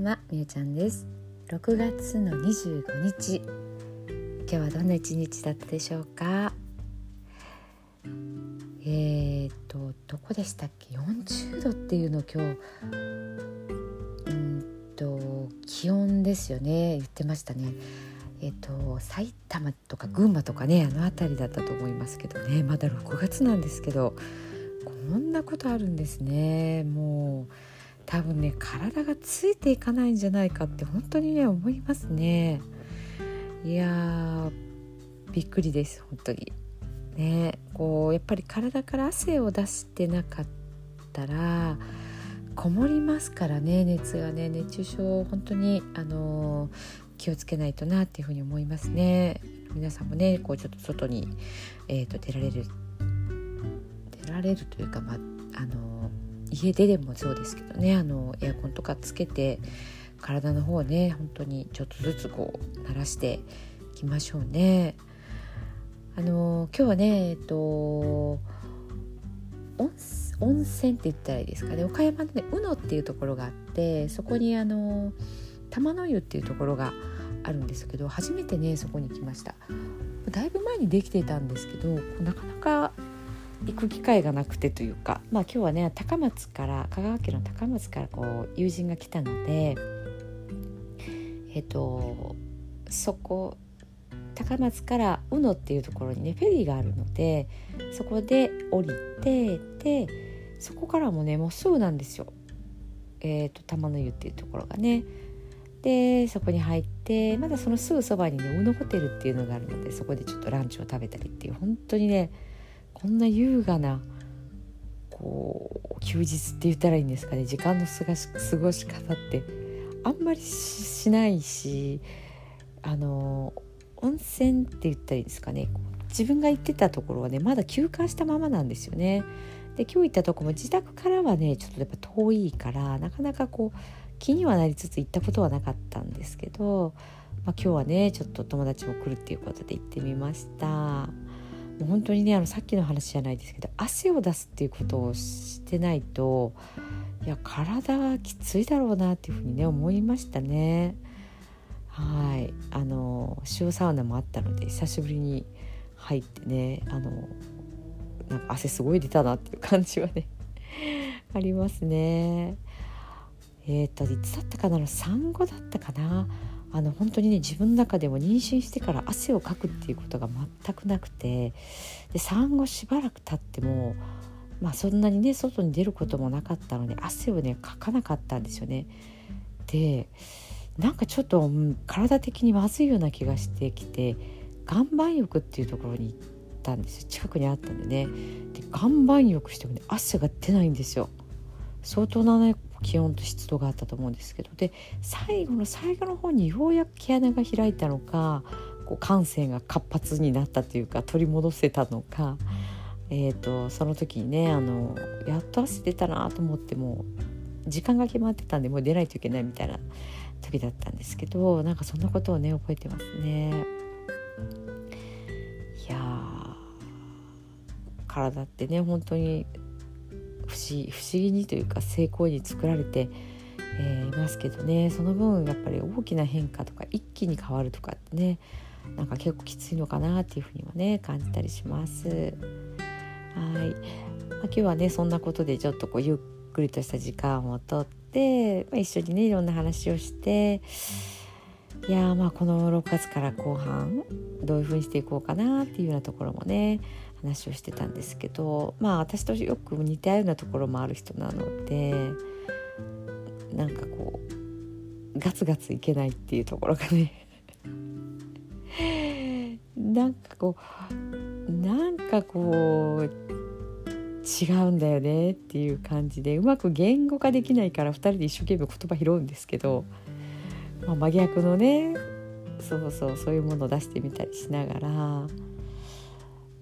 んはみゆちゃんです。6月の25日。今日はどんな一日だったでしょうか？えーとどこでしたっけ？40度っていうの今日。うんと気温ですよね。言ってましたね。えっ、と埼玉とか群馬とかねあの辺りだったと思いますけどね。まだ6月なんですけど。こんなことあるんですね。もう多分ね体がついていかないんじゃないかって本当にね思いますね。いやびっくりです本当に。ねこうやっぱり体から汗を出してなかったらこもりますからね熱がね。熱中症本当にあの気をつけないとなっていうふうに思いますね。皆さんもねこうちょっと外に、えーと、出られる出られるというかまああの家ででもそうですけどねあのエアコンとかつけて体の方ね本当にちょっとずつこう慣らしていきましょうね。あの今日はねえっと温泉って言ったらいいですかね岡山のね宇野っていうところがあってそこにあの玉の湯っていうところがあるんですけど初めてねそこに来ましただいぶ前にできていたんですけどなかなか行く機会がなくてというか、まあ、今日はね高松から香川県の高松からこう友人が来たのでえっとそこ高松から宇野っていうところにねフェリーがあるのでそこで降りてでそこからもねもうすぐなんですよ、えーと、玉の湯っていうところがね。でそこに入ってまだそのすぐそばにね宇野ホテルっていうのがあるのでそこでちょっとランチを食べたりっていう本当にねこんな優雅なこう休日って言ったらいいんですかね時間の過ごし方ってあんまりしないしあの温泉って言ったらいいですかね自分が行ってたところはねまだ休館したままなんですよね。で今日行ったとこも自宅からはねちょっとやっぱ遠いからなかなかこう気にはなりつつ行ったことはなかったんですけど、まあ、今日はねちょっと友達も来るっていうことで行ってみました。本当にねあのさっきの話じゃないですけど汗を出すっていうことをしてないといや体がきついだろうなっていうふうにね思いましたね。はいあの塩サウナもあったので久しぶりに入ってねあのなんか汗すごい出たなっていう感じはね ありますね。えっ、ー、といつだったかな？の産後だったかな？あの本当にね自分の中でも妊娠してから汗をかくっていうことが全くなくてで産後しばらく経ってもまあそんなにね外に出ることもなかったので汗をねかかなかったんですよね。でなんかちょっと、体的にまずいような気がしてきて岩盤浴っていうところに行ったんですよ近くにあったんでねで岩盤浴してもね汗が出ないんですよ。相当な、ね、気温と湿度があったと思うんですけどで最後の最後の方にようやく毛穴が開いたのかこう感性が活発になったというか取り戻せたのか、えーと、その時にねあのやっと汗出たなと思っても時間が決まってたんでもう出ないといけないみたいな時だったんですけどなんかそんなことをね覚えてますね。いや体ってね本当に不思不思議にというか成功に作られて、えー、いますけどねその分やっぱり大きな変化とか一気に変わるとかってねなんか結構きついのかなっていうふうにはね感じたりします。はい、まあ、今日はねそんなことでちょっとこうゆっくりとした時間をとって、まあ、一緒にねいろんな話をしていやまあこの6月から後半どういうふうにしていこうかなっていうようなところもね話をしてたんですけどまあ私とよく似たようなところもある人なのでなんかこうガツガツいけないっていうところがね。なんかこうなんかこう違うんだよねっていう感じでうまく言語化できないから2人で一生懸命言葉拾うんですけど、まあ、真逆のねそうそうそういうものを出してみたりしながら。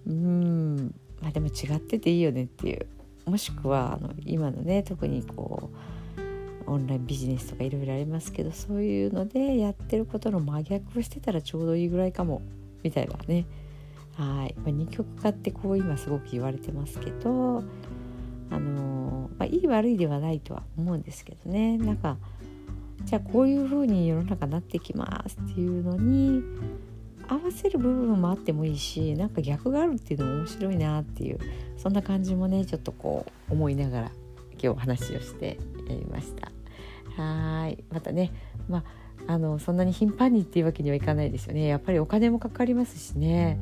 うん。まあでも違ってていいよねっていう。もしくはあの今のね特にこうオンラインビジネスとかいろいろありますけどそういうのでやってることの真逆をしてたらちょうどいいぐらいかも。みたいなね。はい、まあ、二極化ってこう今すごく言われてますけどあのまあ、いい悪いではないとは思うんですけどね。なんかじゃあこういう風に世の中なってきますっていうのに合わせる部分もあってもいいしなんか逆があるっていうのも面白いなっていうそんな感じもねちょっとこう思いながら今日話をしてみました。はい。またねまああのそんなに頻繁にっていうわけにはいかないですよね。やっぱりお金もかかりますしね。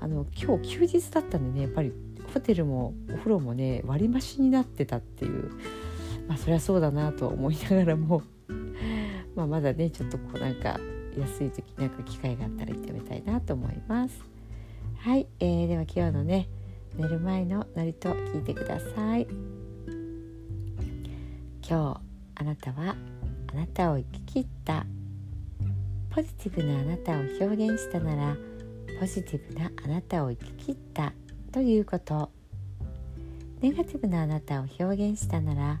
あの今日休日だったんでねやっぱりホテルもお風呂もね割増になってたっていう。まあそりゃそうだなと思いながらもまあまだねちょっとこうなんか安い時なんか機会があったら行ってみたいなと思います。はい、えー、では今日のね寝る前のノリと聞いてください。今日あなたはあなたを生き切った。ポジティブなあなたを表現したならポジティブなあなたを生き切ったということ。ネガティブなあなたを表現したなら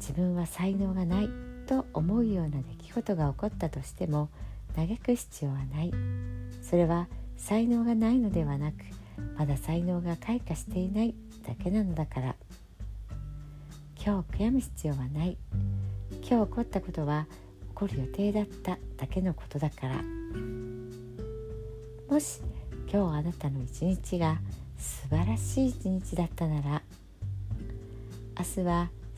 自分は才能がないと思うような出来事が起こったとしても嘆く必要はないそれは才能がないのではなくまだ才能が開花していないだけなのだから。今日悔やむ必要はない。今日起こったことは起こる予定だっただけのことだから。もし今日あなたの一日が素晴らしい一日だったなら明日は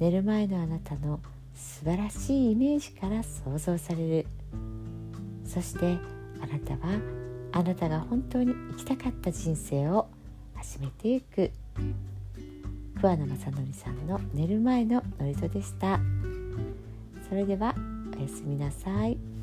寝る前のあなたの素晴らしいイメージから想像される。そしてあなたはあなたが本当に生きたかった人生を始めていく。桑名正則さんの寝る前の祝詞でした。それではおやすみなさい。